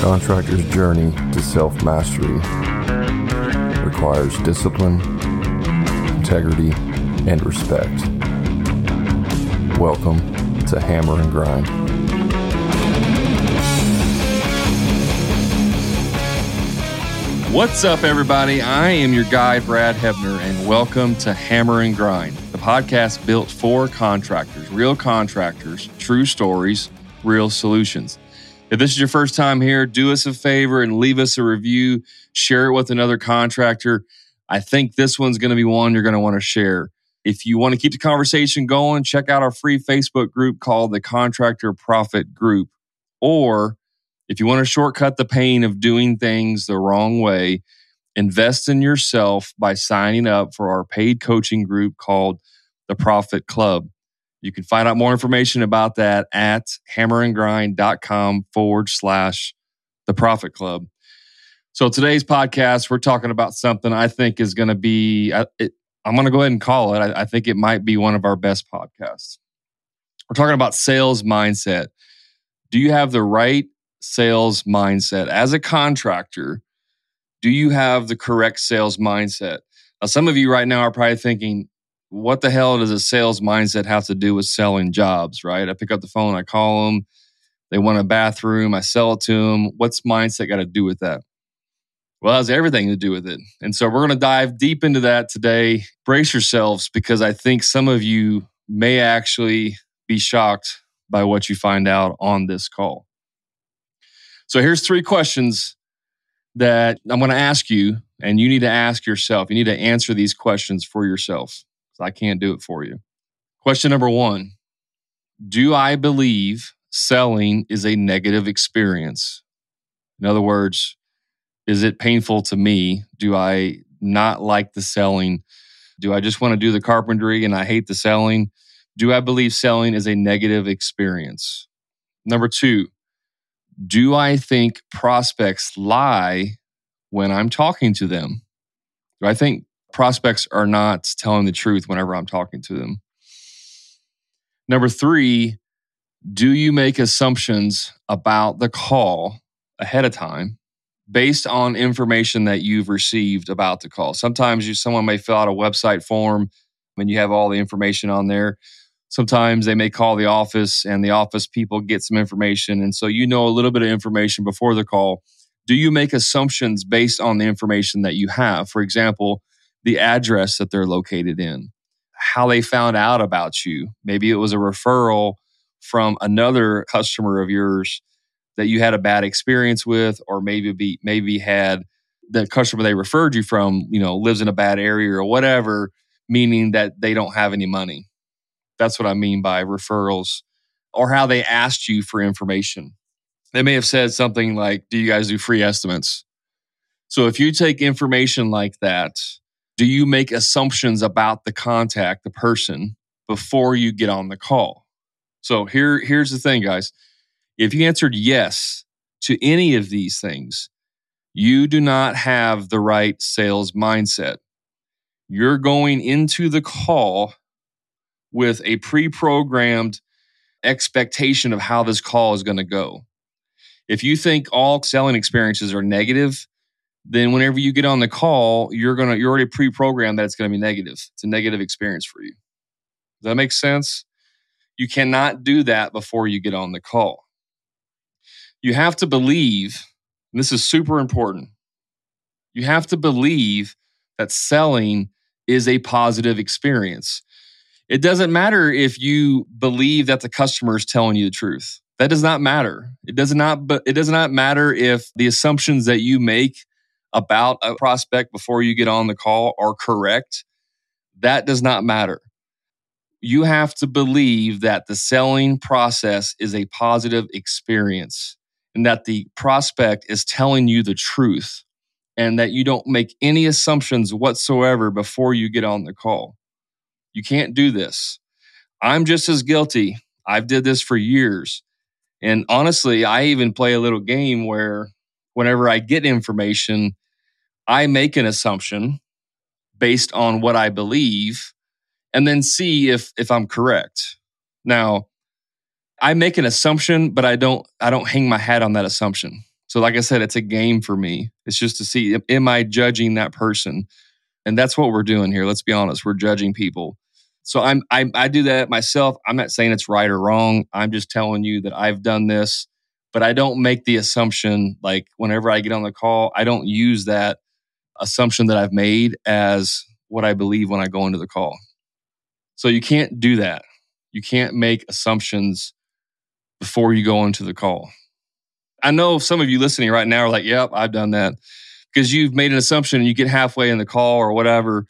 Contractor's journey to self mastery requires discipline, integrity, and respect. Welcome to Hammer and Grind. What's up, everybody? I am your guy, Brad Hebner, and welcome to Hammer and Grind, the podcast built for contractors, real contractors, true stories, real solutions. If this is your first time here, do us a favor and leave us a review, share it with another contractor. I think this one's going to be one you're going to want to share. If you want to keep the conversation going, check out our free Facebook group called the Contractor Profit Group. Or if you want to shortcut the pain of doing things the wrong way, invest in yourself by signing up for our paid coaching group called the Profit Club. You can find out more information about that at hammerandgrind.com forward slash the Profit Club. So today's podcast, we're talking about something I think is going to be, I, I'm going to go ahead and call it. I, I think it might be one of our best podcasts. We're talking about sales mindset. Do you have the right sales mindset as a contractor? Do you have the correct sales mindset? Now, some of you right now are probably thinking, what the hell does a sales mindset have to do with selling jobs, right? I pick up the phone, I call them, they want a bathroom, I sell it to them. What's mindset got to do with that? Well, it has everything to do with it. And so we're going to dive deep into that today. Brace yourselves because I think some of you may actually be shocked by what you find out on this call. So here's three questions that I'm going to ask you, and you need to ask yourself. You need to answer these questions for yourself. I can't do it for you. Question number one Do I believe selling is a negative experience? In other words, is it painful to me? Do I not like the selling? Do I just want to do the carpentry and I hate the selling? Do I believe selling is a negative experience? Number two, do I think prospects lie when I'm talking to them? Do I think prospects are not telling the truth whenever I'm talking to them? Number three, do you make assumptions about the call ahead of time based on information that you've received about the call? Sometimes you, someone may fill out a website form and you have all the information on there. Sometimes they may call the office and the office people get some information. And so you know a little bit of information before the call. Do you make assumptions based on the information that you have? For example, the address that they're located in, how they found out about you. Maybe it was a referral from another customer of yours that you had a bad experience with, or maybe be, maybe had the customer they referred you from, you know, lives in a bad area or whatever, meaning that they don't have any money. That's what I mean by referrals, or how they asked you for information. They may have said something like, Do you guys do free estimates? So if you take information like that do you make assumptions about the contact, the person, before you get on the call? So here, here's the thing, guys. If you answered yes to any of these things, you do not have the right sales mindset. You're going into the call with a pre programmed expectation of how this call is going to go. If you think all selling experiences are negative, then whenever you get on the call, you're gonna you're already pre-programmed that it's gonna be negative. It's a negative experience for you. Does that make sense? You cannot do that before you get on the call. You have to believe, this is super important. You have to believe that selling is a positive experience. It doesn't matter if you believe that the customer is telling you the truth. That does not matter. It does not but it does not matter if the assumptions that you make about a prospect before you get on the call are correct, that does not matter. You have to believe that the selling process is a positive experience and that the prospect is telling you the truth and that you don't make any assumptions whatsoever before you get on the call. You can't do this. I'm just as guilty. I've did this for years. And honestly, I even play a little game where whenever I get information, I make an assumption based on what I believe and then see if if I'm correct. Now, I make an assumption, but I don't I don't hang my hat on that assumption. So like I said, it's a game for me. It's just to see am I judging that person? And that's what we're doing here. Let's be honest, we're judging people. So I'm I, I do that myself. I'm not saying it's right or wrong. I'm just telling you that I've done this, but I don't make the assumption like whenever I get on the call, I don't use that assumption that I've made as what I believe when I go into the call. So you can't do that. You can't make assumptions before you go into the call. I know some of you listening right now are like, yep, I've done that. Because you've made an assumption and you get halfway in the call or whatever,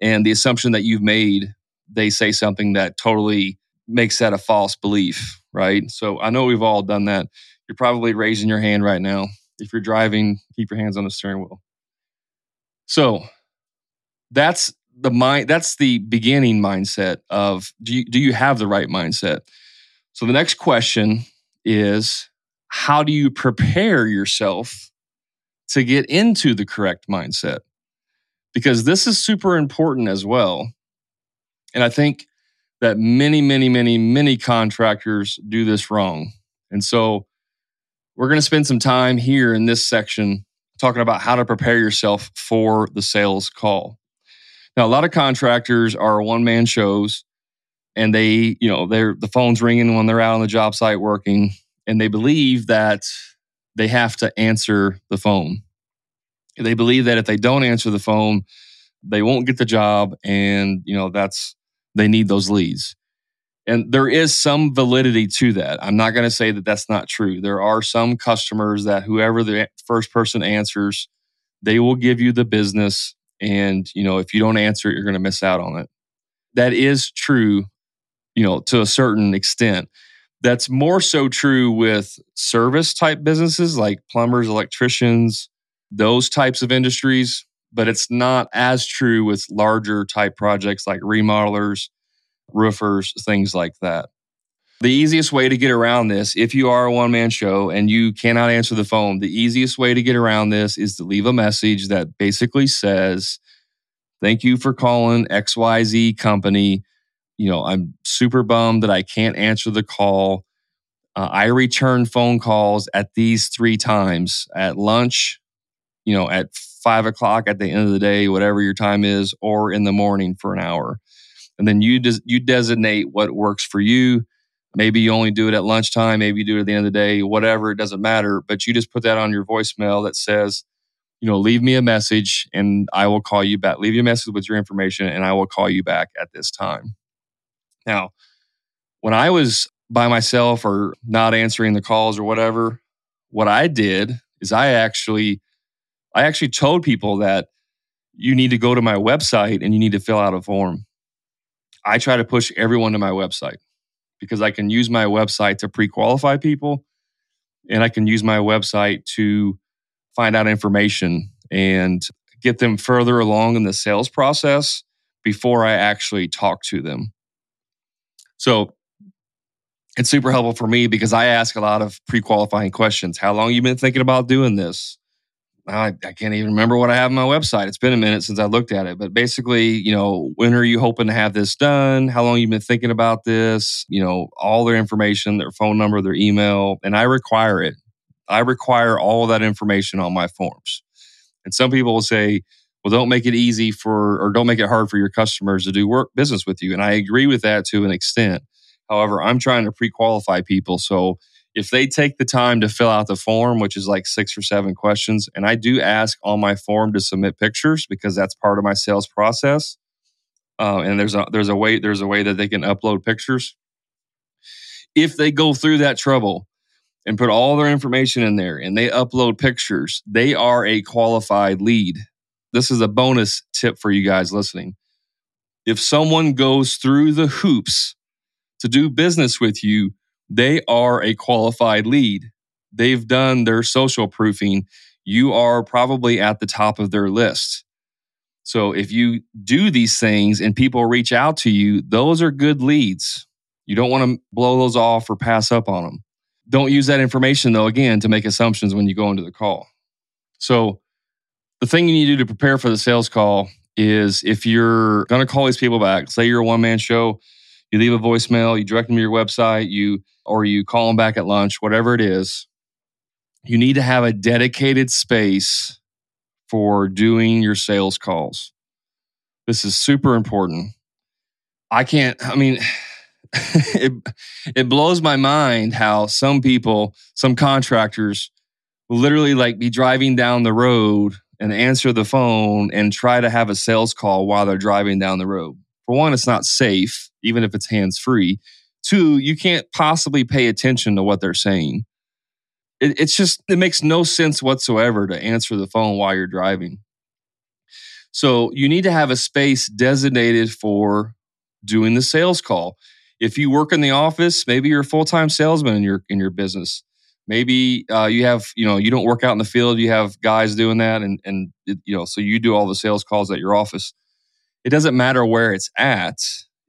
and the assumption that you've made, they say something that totally makes that a false belief, right? So I know we've all done that. You're probably raising your hand right now. If you're driving, keep your hands on the steering wheel. So that's the mind that's the beginning mindset of do you, do you have the right mindset? So the next question is how do you prepare yourself to get into the correct mindset? Because this is super important as well. And I think that many, many, many, many contractors do this wrong. And so we're going to spend some time here in this section talking about how to prepare yourself for the sales call. Now, a lot of contractors are one man shows and they, you know, they're the phone's ringing when they're out on the job site working and they believe that they have to answer the phone. They believe that if they don't answer the phone, they won't get the job and, you know, that's they need those leads. And there is some validity to that. I'm not going to say that that's not true. There are some customers that whoever the first person answers, they will give you the business. And, you know, if you don't answer it, you're going to miss out on it. That is true, you know, to a certain extent. That's more so true with service type businesses like plumbers, electricians, those types of industries. But it's not as true with larger type projects like remodelers, roofers, things like that. The easiest way to get around this, if you are a one man show and you cannot answer the phone, the easiest way to get around this is to leave a message that basically says, Thank you for calling XYZ company. You know, I'm super bummed that I can't answer the call. Uh, I return phone calls at these three times at lunch, you know, at five o'clock at the end of the day, whatever your time is, or in the morning for an hour and then you des- you designate what works for you. Maybe you only do it at lunchtime. Maybe you do it at the end of the day. Whatever, it doesn't matter. But you just put that on your voicemail that says, you know, leave me a message and I will call you back. Leave you a message with your information and I will call you back at this time. Now, when I was by myself or not answering the calls or whatever, what I did is I actually I actually told people that you need to go to my website and you need to fill out a form. I try to push everyone to my website because I can use my website to pre qualify people and I can use my website to find out information and get them further along in the sales process before I actually talk to them. So it's super helpful for me because I ask a lot of pre qualifying questions. How long you been thinking about doing this? I, I can't even remember what I have on my website. It's been a minute since I looked at it, but basically, you know, when are you hoping to have this done? How long you been thinking about this? You know, all their information, their phone number, their email, and I require it. I require all that information on my forms. And some people will say, well, don't make it easy for, or don't make it hard for your customers to do work business with you. And I agree with that to an extent. However, I'm trying to pre qualify people. So if they take the time to fill out the form, which is like six or seven questions, and I do ask on my form to submit pictures because that's part of my sales process. Uh, and there's a there's a way there's a way that they can upload pictures. If they go through that trouble and put all their information in there and they upload pictures, they are a qualified lead. This is a bonus tip for you guys listening. If someone goes through the hoops to do business with you, they are a qualified lead. They've done their social proofing. You are probably at the top of their list. So if you do these things and people reach out to you, those are good leads. You don't want to blow those off or pass up on them. Don't use that information, though, again, to make assumptions when you go into the call. So the thing you need to do to prepare for the sales call is if you're going to call these people back, say you're a one man show, you leave a voicemail, you direct them to your website, you or you call them back at lunch, whatever it is, you need to have a dedicated space for doing your sales calls. This is super important. I can't, I mean, it, it blows my mind how some people, some contractors, will literally like be driving down the road and answer the phone and try to have a sales call while they're driving down the road. For one, it's not safe, even if it's hands free. Two, you can't possibly pay attention to what they're saying. It, it's just, it makes no sense whatsoever to answer the phone while you're driving. So you need to have a space designated for doing the sales call. If you work in the office, maybe you're a full-time salesman in your in your business. Maybe uh, you have, you know, you don't work out in the field. You have guys doing that, and and it, you know, so you do all the sales calls at your office. It doesn't matter where it's at.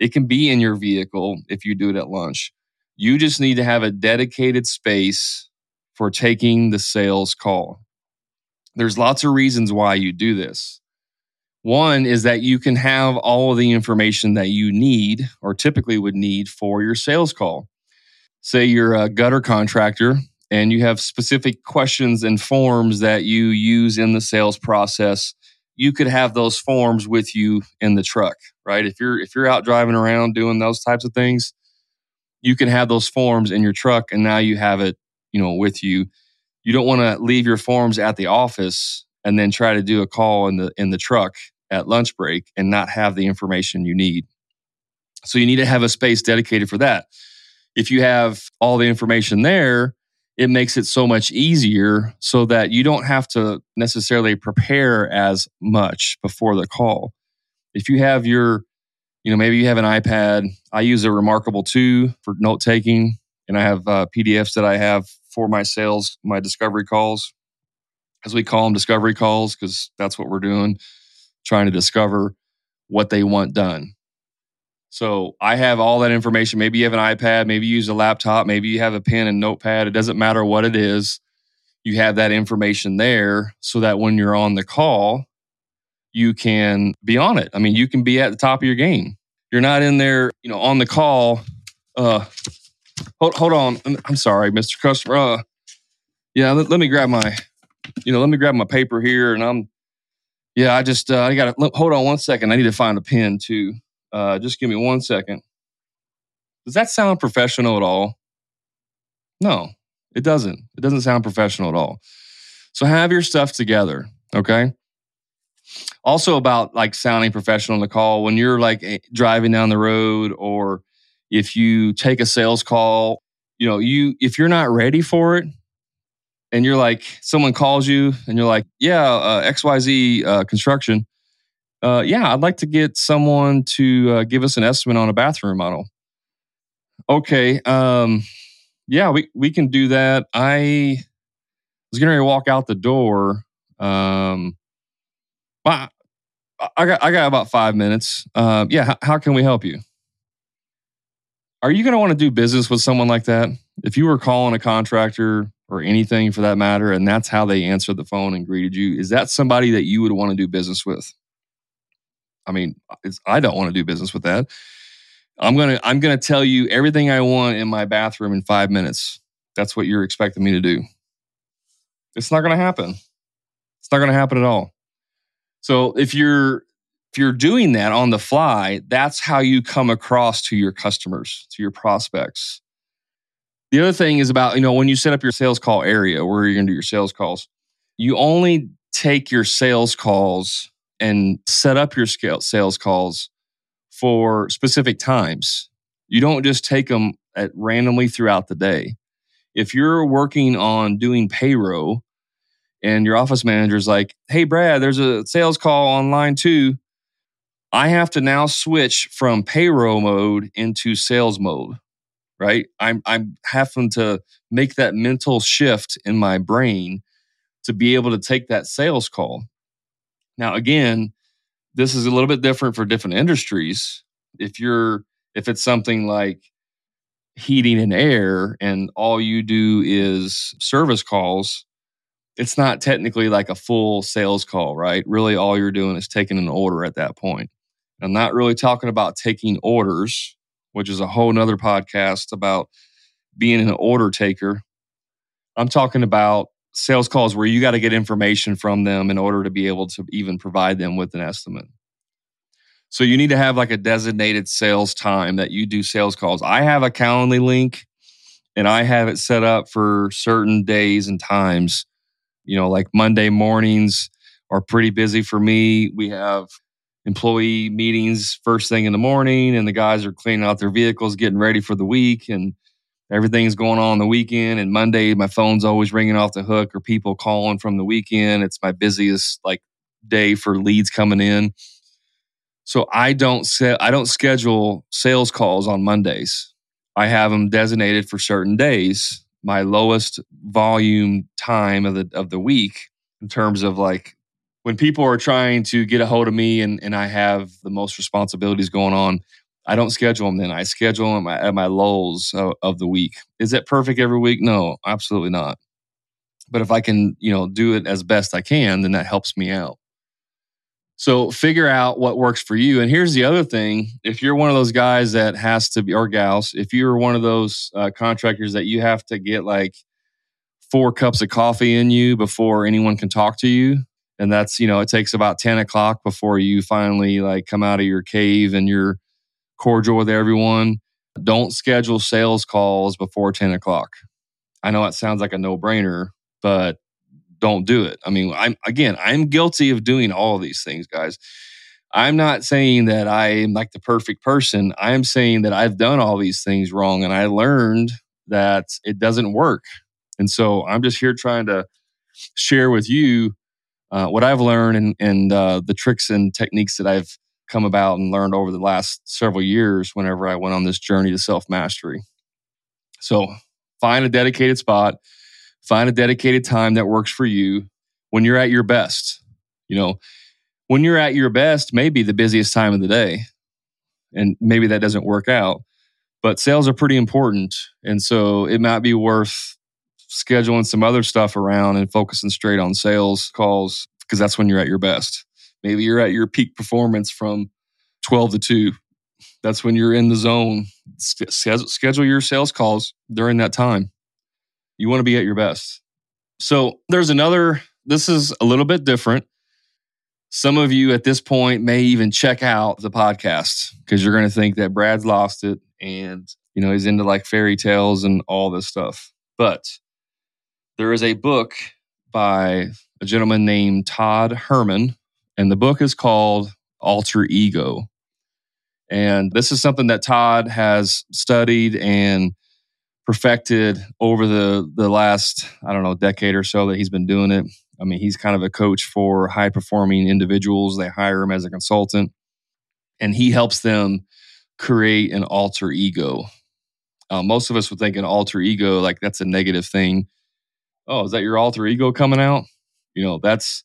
It can be in your vehicle if you do it at lunch. You just need to have a dedicated space for taking the sales call. There's lots of reasons why you do this. One is that you can have all of the information that you need or typically would need for your sales call. Say you're a gutter contractor and you have specific questions and forms that you use in the sales process. You could have those forms with you in the truck, right? If you're if you're out driving around doing those types of things, you can have those forms in your truck and now you have it, you know, with you. You don't want to leave your forms at the office and then try to do a call in the in the truck at lunch break and not have the information you need. So you need to have a space dedicated for that. If you have all the information there, it makes it so much easier so that you don't have to necessarily prepare as much before the call. If you have your, you know, maybe you have an iPad. I use a Remarkable 2 for note taking, and I have uh, PDFs that I have for my sales, my discovery calls, as we call them discovery calls, because that's what we're doing trying to discover what they want done. So I have all that information. Maybe you have an iPad, maybe you use a laptop, maybe you have a pen and notepad. It doesn't matter what it is. You have that information there so that when you're on the call, you can be on it. I mean, you can be at the top of your game. You're not in there, you know, on the call. Uh, hold, hold on. I'm sorry, Mr. Customer. Uh, yeah, let, let me grab my, you know, let me grab my paper here and I'm yeah, I just uh, I got to hold on one second. I need to find a pen too. Uh, just give me one second. Does that sound professional at all? No, it doesn't. It doesn't sound professional at all. So have your stuff together, okay? Also about like sounding professional in the call when you're like eh, driving down the road or if you take a sales call, you know, you if you're not ready for it, and you're like, someone calls you and you're like, yeah, uh, XYZ uh, construction. Uh, yeah, I'd like to get someone to uh, give us an estimate on a bathroom model. Okay. Um, yeah, we, we can do that. I was ready to walk out the door. Um, I, I got, I got about five minutes. Uh, yeah. How can we help you? Are you going to want to do business with someone like that? If you were calling a contractor or anything for that matter, and that's how they answered the phone and greeted you, is that somebody that you would want to do business with? I mean, I don't want to do business with that. I'm gonna I'm gonna tell you everything I want in my bathroom in five minutes. That's what you're expecting me to do. It's not gonna happen. It's not gonna happen at all. So if you're if you're doing that on the fly, that's how you come across to your customers, to your prospects. The other thing is about, you know, when you set up your sales call area where you're going to do your sales calls, you only take your sales calls and set up your sales calls for specific times. You don't just take them at randomly throughout the day. If you're working on doing payroll and your office manager is like, "Hey Brad, there's a sales call on line 2." I have to now switch from payroll mode into sales mode right? I'm I'm having to make that mental shift in my brain to be able to take that sales call. Now again, this is a little bit different for different industries. If you're if it's something like heating and air and all you do is service calls, it's not technically like a full sales call, right? Really, all you're doing is taking an order at that point. I'm not really talking about taking orders, which is a whole nother podcast about being an order taker. I'm talking about sales calls where you got to get information from them in order to be able to even provide them with an estimate. So you need to have like a designated sales time that you do sales calls. I have a Calendly link and I have it set up for certain days and times. You know, like Monday mornings are pretty busy for me. We have employee meetings first thing in the morning, and the guys are cleaning out their vehicles, getting ready for the week, and everything's going on the weekend. And Monday, my phone's always ringing off the hook, or people calling from the weekend. It's my busiest like day for leads coming in. So I don't set, I don't schedule sales calls on Mondays. I have them designated for certain days. My lowest volume time of the of the week in terms of like when people are trying to get a hold of me and, and I have the most responsibilities going on, I don't schedule them then. I schedule them at my lulls of, of the week. Is it perfect every week? No, absolutely not. But if I can, you know, do it as best I can, then that helps me out. So figure out what works for you. And here's the other thing: if you're one of those guys that has to be, or gals, if you're one of those uh, contractors that you have to get like four cups of coffee in you before anyone can talk to you, and that's you know it takes about 10 o'clock before you finally like come out of your cave and you're cordial with everyone. Don't schedule sales calls before 10 o'clock. I know it sounds like a no-brainer but don't do it. I mean i'm again i'm guilty of doing all of these things guys. I'm not saying that i am like the perfect person. I'm saying that i've done all these things wrong and i learned that it doesn't work. And so i'm just here trying to share with you uh, what I've learned and, and uh, the tricks and techniques that I've come about and learned over the last several years whenever I went on this journey to self mastery. So find a dedicated spot, find a dedicated time that works for you when you're at your best. You know, when you're at your best, maybe the busiest time of the day. And maybe that doesn't work out, but sales are pretty important. And so it might be worth scheduling some other stuff around and focusing straight on sales calls because that's when you're at your best. Maybe you're at your peak performance from 12 to 2. That's when you're in the zone. Schedule your sales calls during that time. You want to be at your best. So there's another, this is a little bit different. Some of you at this point may even check out the podcast because you're going to think that Brad's lost it and, you know, he's into like fairy tales and all this stuff. But there is a book by a gentleman named Todd Herman, and the book is called Alter Ego. And this is something that Todd has studied and perfected over the the last I don't know decade or so that he's been doing it. I mean, he's kind of a coach for high performing individuals. They hire him as a consultant, and he helps them create an alter ego. Uh, most of us would think an alter ego like that's a negative thing, oh, is that your alter ego coming out? You know, that's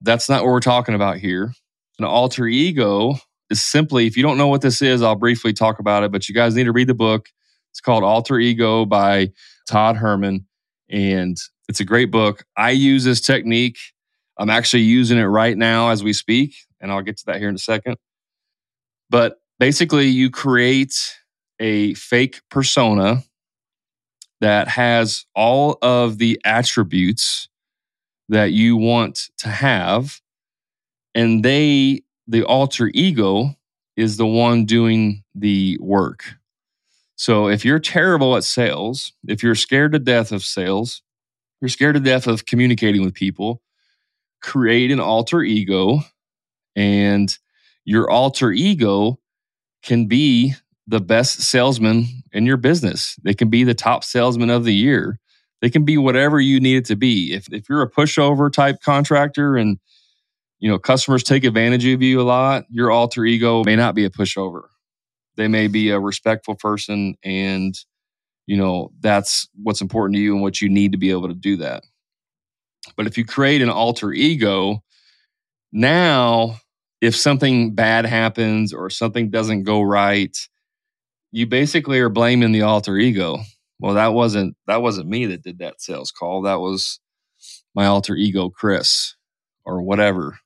that's not what we're talking about here. An alter ego is simply, if you don't know what this is, I'll briefly talk about it, but you guys need to read the book. It's called Alter Ego by Todd Herman. And it's a great book. I use this technique. I'm actually using it right now as we speak, and I'll get to that here in a second. But basically, you create a fake persona that has all of the attributes that you want to have. And they, the alter ego, is the one doing the work. So if you're terrible at sales, if you're scared to death of sales, you're scared to death of communicating with people, create an alter ego. And your alter ego can be the best salesman in your business. They can be the top salesman of the year. They can be whatever you need it to be. If if you're a pushover type contractor and you know customers take advantage of you a lot, your alter ego may not be a pushover. They may be a respectful person and you know that's what's important to you and what you need to be able to do that. But if you create an alter ego, now if something bad happens or something doesn't go right, you basically are blaming the alter ego. Well, that wasn't that wasn't me that did that sales call. That was my alter ego, Chris, or whatever.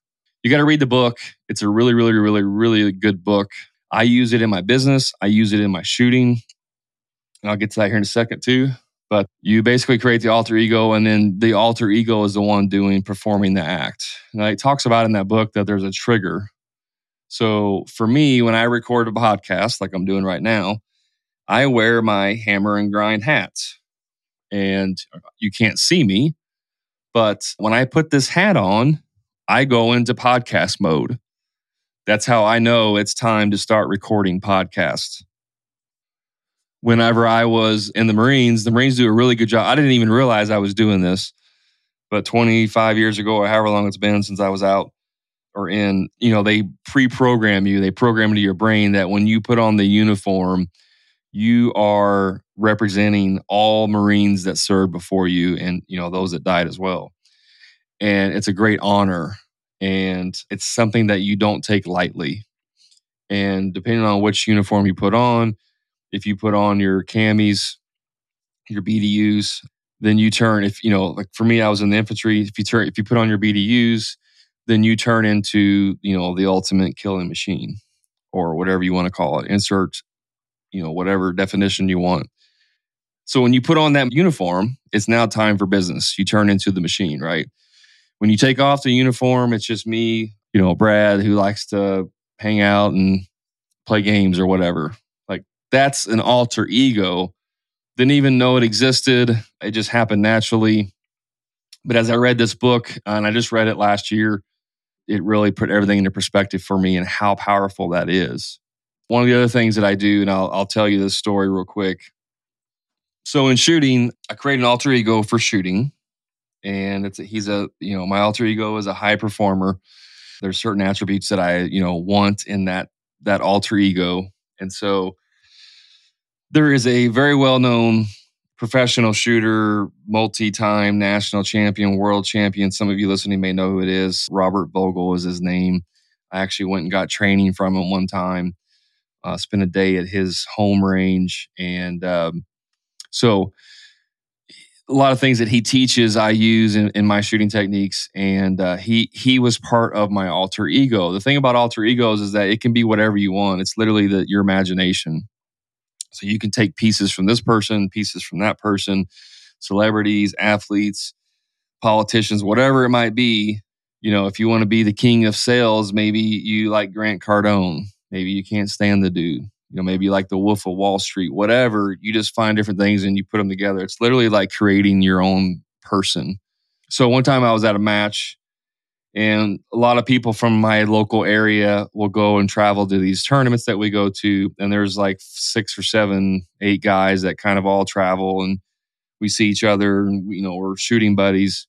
You got to read the book. It's a really, really, really, really good book. I use it in my business, I use it in my shooting. And I'll get to that here in a second too. But you basically create the alter ego, and then the alter ego is the one doing performing the act. And it talks about in that book that there's a trigger. So for me, when I record a podcast like I'm doing right now, I wear my hammer and grind hat. And you can't see me, but when I put this hat on, I go into podcast mode. That's how I know it's time to start recording podcasts whenever I was in the Marines, the Marines do a really good job. I didn't even realize I was doing this, but 25 years ago, or however long it's been since I was out or in, you know, they pre program you, they program into your brain that when you put on the uniform, you are representing all Marines that served before you and, you know, those that died as well. And it's a great honor. And it's something that you don't take lightly. And depending on which uniform you put on, if you put on your camis, your BDUs, then you turn. If you know, like for me, I was in the infantry. If you turn, if you put on your BDUs, then you turn into you know the ultimate killing machine, or whatever you want to call it. Insert, you know, whatever definition you want. So when you put on that uniform, it's now time for business. You turn into the machine, right? When you take off the uniform, it's just me, you know, Brad, who likes to hang out and play games or whatever Like that's an alter ego. Didn't even know it existed. It just happened naturally. But as I read this book, and I just read it last year, it really put everything into perspective for me and how powerful that is. One of the other things that I do, and I'll, I'll tell you this story real quick. So in shooting, I create an alter ego for shooting, and it's he's a you know my alter ego is a high performer. There's certain attributes that I you know want in that that alter ego, and so there is a very well known professional shooter, multi time national champion, world champion. Some of you listening may know who it is. Robert Vogel is his name. I actually went and got training from him one time, uh, spent a day at his home range. And um, so, a lot of things that he teaches I use in, in my shooting techniques, and uh, he he was part of my alter ego. The thing about alter egos is that it can be whatever you want. It's literally the, your imagination. So you can take pieces from this person, pieces from that person, celebrities, athletes, politicians, whatever it might be. You know, if you want to be the king of sales, maybe you like Grant Cardone. Maybe you can't stand the dude. You know, maybe like the Wolf of Wall Street, whatever. You just find different things and you put them together. It's literally like creating your own person. So one time I was at a match and a lot of people from my local area will go and travel to these tournaments that we go to. And there's like six or seven, eight guys that kind of all travel and we see each other and, you know, we're shooting buddies.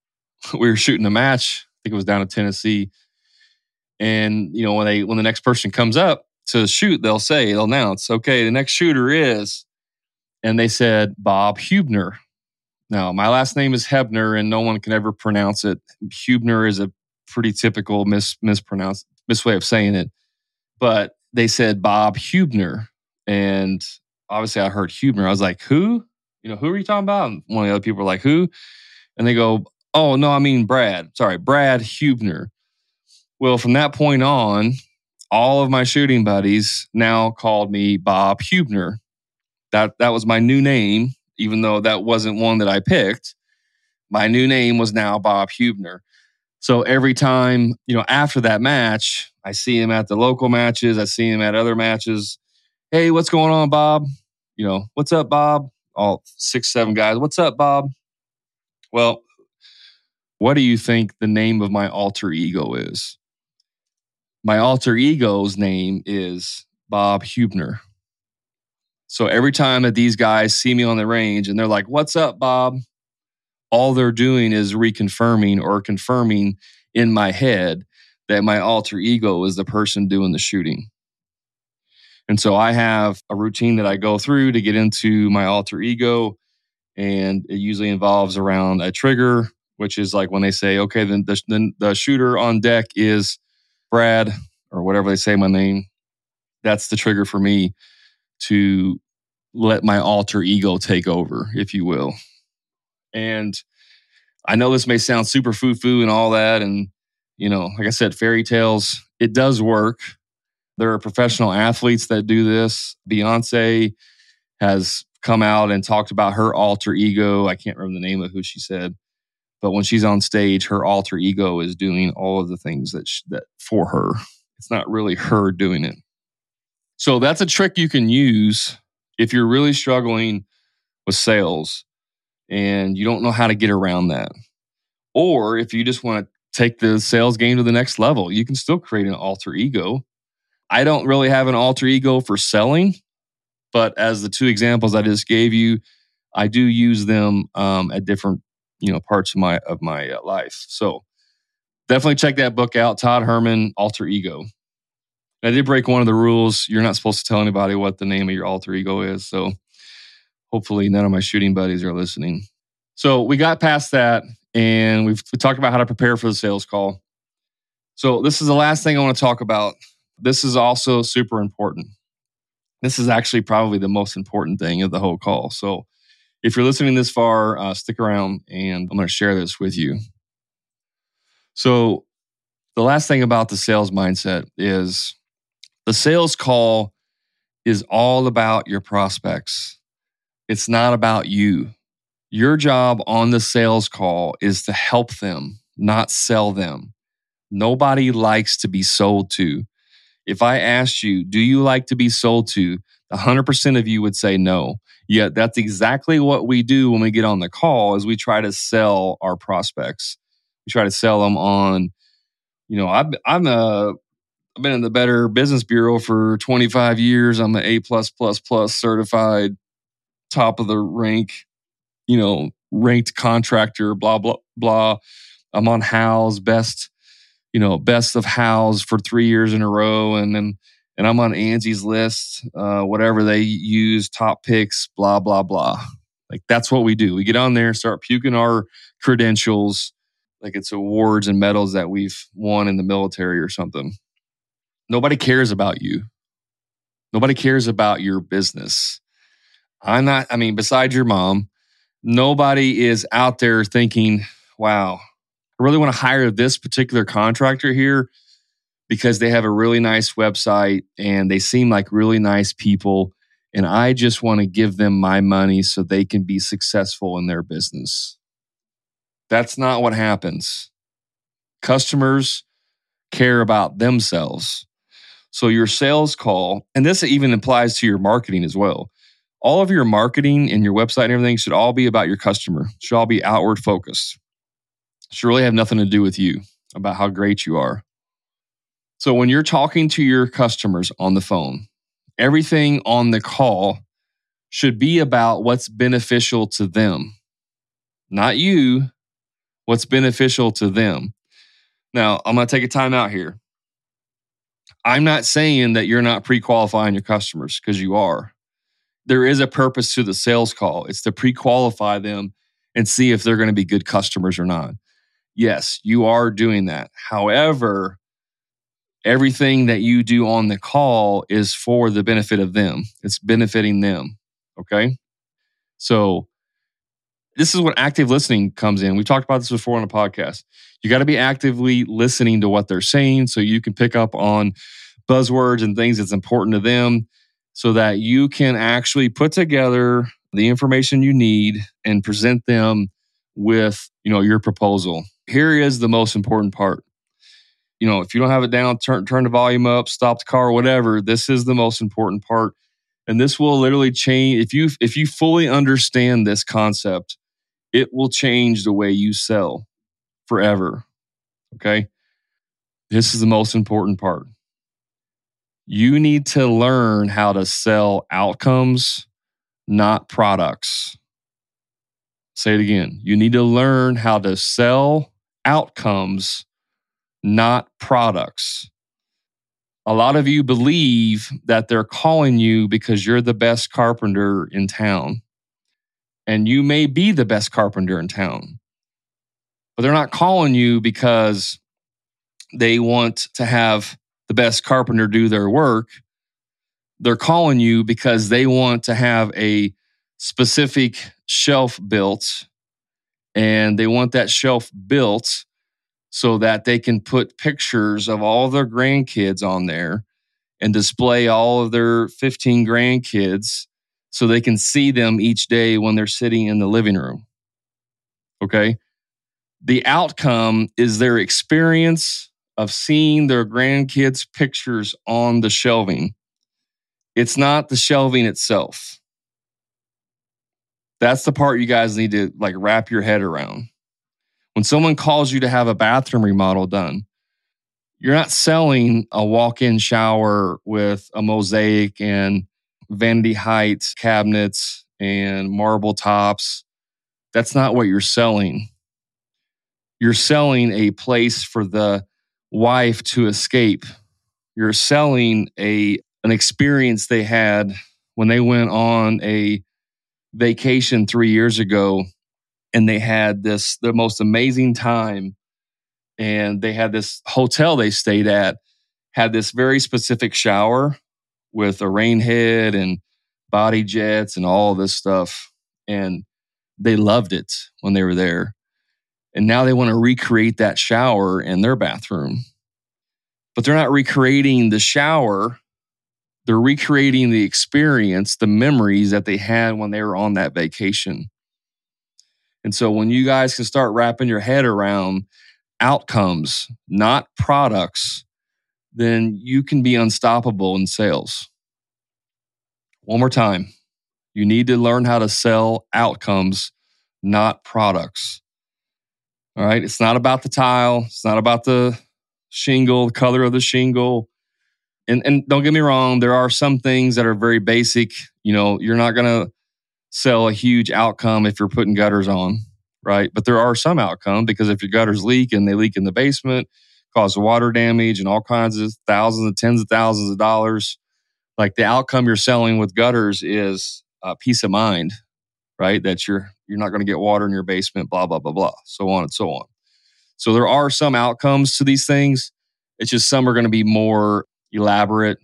we were shooting a match. I think it was down in Tennessee. And, you know, when they, when the next person comes up to shoot, they'll say, they'll announce, okay, the next shooter is, and they said Bob Hubner. Now, my last name is Hebner, and no one can ever pronounce it. Hubner is a pretty typical mis mispronounce mis way of saying it. But they said Bob Hubner, and obviously I heard Hubner. I was like, who? You know, who are you talking about? And one of the other people were like, who? And they go, oh no, I mean Brad. Sorry, Brad Hubner. Well, from that point on, all of my shooting buddies now called me Bob Hubner. That that was my new name even though that wasn't one that I picked. My new name was now Bob Hubner. So every time, you know, after that match, I see him at the local matches, I see him at other matches. Hey, what's going on, Bob? You know, what's up, Bob? All six, seven guys. What's up, Bob? Well, what do you think the name of my alter ego is? My alter ego's name is Bob Hubner. So every time that these guys see me on the range and they're like, What's up, Bob? All they're doing is reconfirming or confirming in my head that my alter ego is the person doing the shooting. And so I have a routine that I go through to get into my alter ego. And it usually involves around a trigger, which is like when they say, okay, then the, the shooter on deck is Brad or whatever they say my name. That's the trigger for me to let my alter ego take over, if you will. And I know this may sound super foo foo and all that. And, you know, like I said, fairy tales, it does work. There are professional athletes that do this. Beyonce has come out and talked about her alter ego. I can't remember the name of who she said, but when she's on stage, her alter ego is doing all of the things that she, that for her. It's not really her doing it. So that's a trick you can use if you're really struggling with sales and you don't know how to get around that. Or if you just want to take the sales game to the next level, you can still create an alter ego. I don't really have an alter ego for selling, but as the two examples I just gave you, I do use them um, at different you know parts of my of my uh, life. So definitely check that book out, Todd Herman, Alter Ego. I did break one of the rules. You're not supposed to tell anybody what the name of your alter ego is. So hopefully none of my shooting buddies are listening. So we got past that and we've we talked about how to prepare for the sales call. So this is the last thing I want to talk about. This is also super important. This is actually probably the most important thing of the whole call. So if you're listening this far, uh, stick around and I'm going to share this with you. So the last thing about the sales mindset is the sales call is all about your prospects. It's not about you. Your job on the sales call is to help them, not sell them. Nobody likes to be sold to. If I asked you, do you like to be sold to? 100% of you would say no. Yet that's exactly what we do when we get on the call is we try to sell our prospects. We try to sell them on, you know, i I'm a I've been in the Better Business Bureau for 25 years. I'm an A plus plus plus certified, top of the rank, you know, ranked contractor. Blah blah blah. I'm on Houzz best, you know, best of Houzz for three years in a row, and then and I'm on Angie's list, uh, whatever they use, top picks, blah blah blah. Like that's what we do. We get on there, start puking our credentials, like it's awards and medals that we've won in the military or something. Nobody cares about you. Nobody cares about your business. I'm not, I mean, besides your mom, nobody is out there thinking, wow, I really want to hire this particular contractor here because they have a really nice website and they seem like really nice people. And I just want to give them my money so they can be successful in their business. That's not what happens. Customers care about themselves. So your sales call, and this even applies to your marketing as well. All of your marketing and your website and everything should all be about your customer. Should all be outward focused. Should really have nothing to do with you about how great you are. So when you're talking to your customers on the phone, everything on the call should be about what's beneficial to them, not you, what's beneficial to them. Now, I'm going to take a time out here. I'm not saying that you're not pre qualifying your customers because you are. There is a purpose to the sales call, it's to pre qualify them and see if they're going to be good customers or not. Yes, you are doing that. However, everything that you do on the call is for the benefit of them, it's benefiting them. Okay. So, this is what active listening comes in. We've talked about this before on a podcast. You got to be actively listening to what they're saying so you can pick up on buzzwords and things that's important to them so that you can actually put together the information you need and present them with, you know, your proposal. Here is the most important part. You know, if you don't have it down, turn turn the volume up, stop the car, whatever. This is the most important part. And this will literally change if you if you fully understand this concept, it will change the way you sell forever. Okay? This is the most important part. You need to learn how to sell outcomes, not products. Say it again. You need to learn how to sell outcomes, not products. A lot of you believe that they're calling you because you're the best carpenter in town. And you may be the best carpenter in town, but they're not calling you because they want to have the best carpenter do their work. They're calling you because they want to have a specific shelf built and they want that shelf built so that they can put pictures of all their grandkids on there and display all of their 15 grandkids so they can see them each day when they're sitting in the living room. Okay. The outcome is their experience of seeing their grandkids' pictures on the shelving. It's not the shelving itself. That's the part you guys need to like wrap your head around. When someone calls you to have a bathroom remodel done, you're not selling a walk-in shower with a mosaic and vanity height cabinets and marble tops. That's not what you're selling. You're selling a place for the wife to escape. You're selling a an experience they had when they went on a vacation 3 years ago and they had this the most amazing time. And they had this hotel they stayed at had this very specific shower with a rain head and body jets and all this stuff. And they loved it when they were there. And now they want to recreate that shower in their bathroom. But they're not recreating the shower they're recreating the experience the memories that they had when they were on that vacation and so when you guys can start wrapping your head around outcomes, not products, then you can be unstoppable in sales. One more time. You need to learn how to sell outcomes, not products. All right. It's not about the tile. It's not about the shingle, the color of the shingle. And, and don't get me wrong, there are some things that are very basic. You know, you're not going to sell a huge outcome if you're putting gutters on, right? But there are some outcome because if your gutters leak and they leak in the basement, cause water damage and all kinds of thousands and tens of thousands of dollars, like the outcome you're selling with gutters is uh, peace of mind, right? That you're you're not going to get water in your basement, blah blah blah blah, so on and so on. So there are some outcomes to these things. It's just some are going to be more elaborate,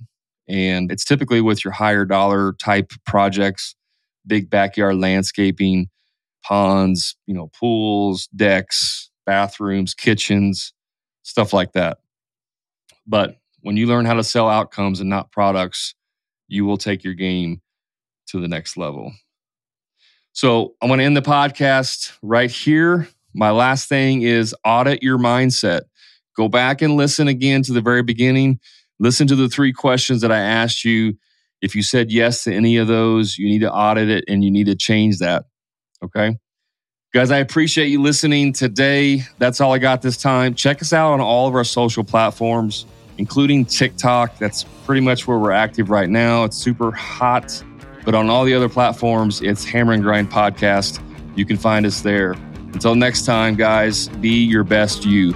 and it's typically with your higher dollar type projects big backyard landscaping, ponds, you know, pools, decks, bathrooms, kitchens, stuff like that. But when you learn how to sell outcomes and not products, you will take your game to the next level. So I want to end the podcast right here. My last thing is audit your mindset. Go back and listen again to the very beginning. Listen to the three questions that I asked you if you said yes to any of those, you need to audit it and you need to change that. Okay. Guys, I appreciate you listening today. That's all I got this time. Check us out on all of our social platforms, including TikTok. That's pretty much where we're active right now. It's super hot. But on all the other platforms, it's Hammer and Grind Podcast. You can find us there. Until next time, guys, be your best you.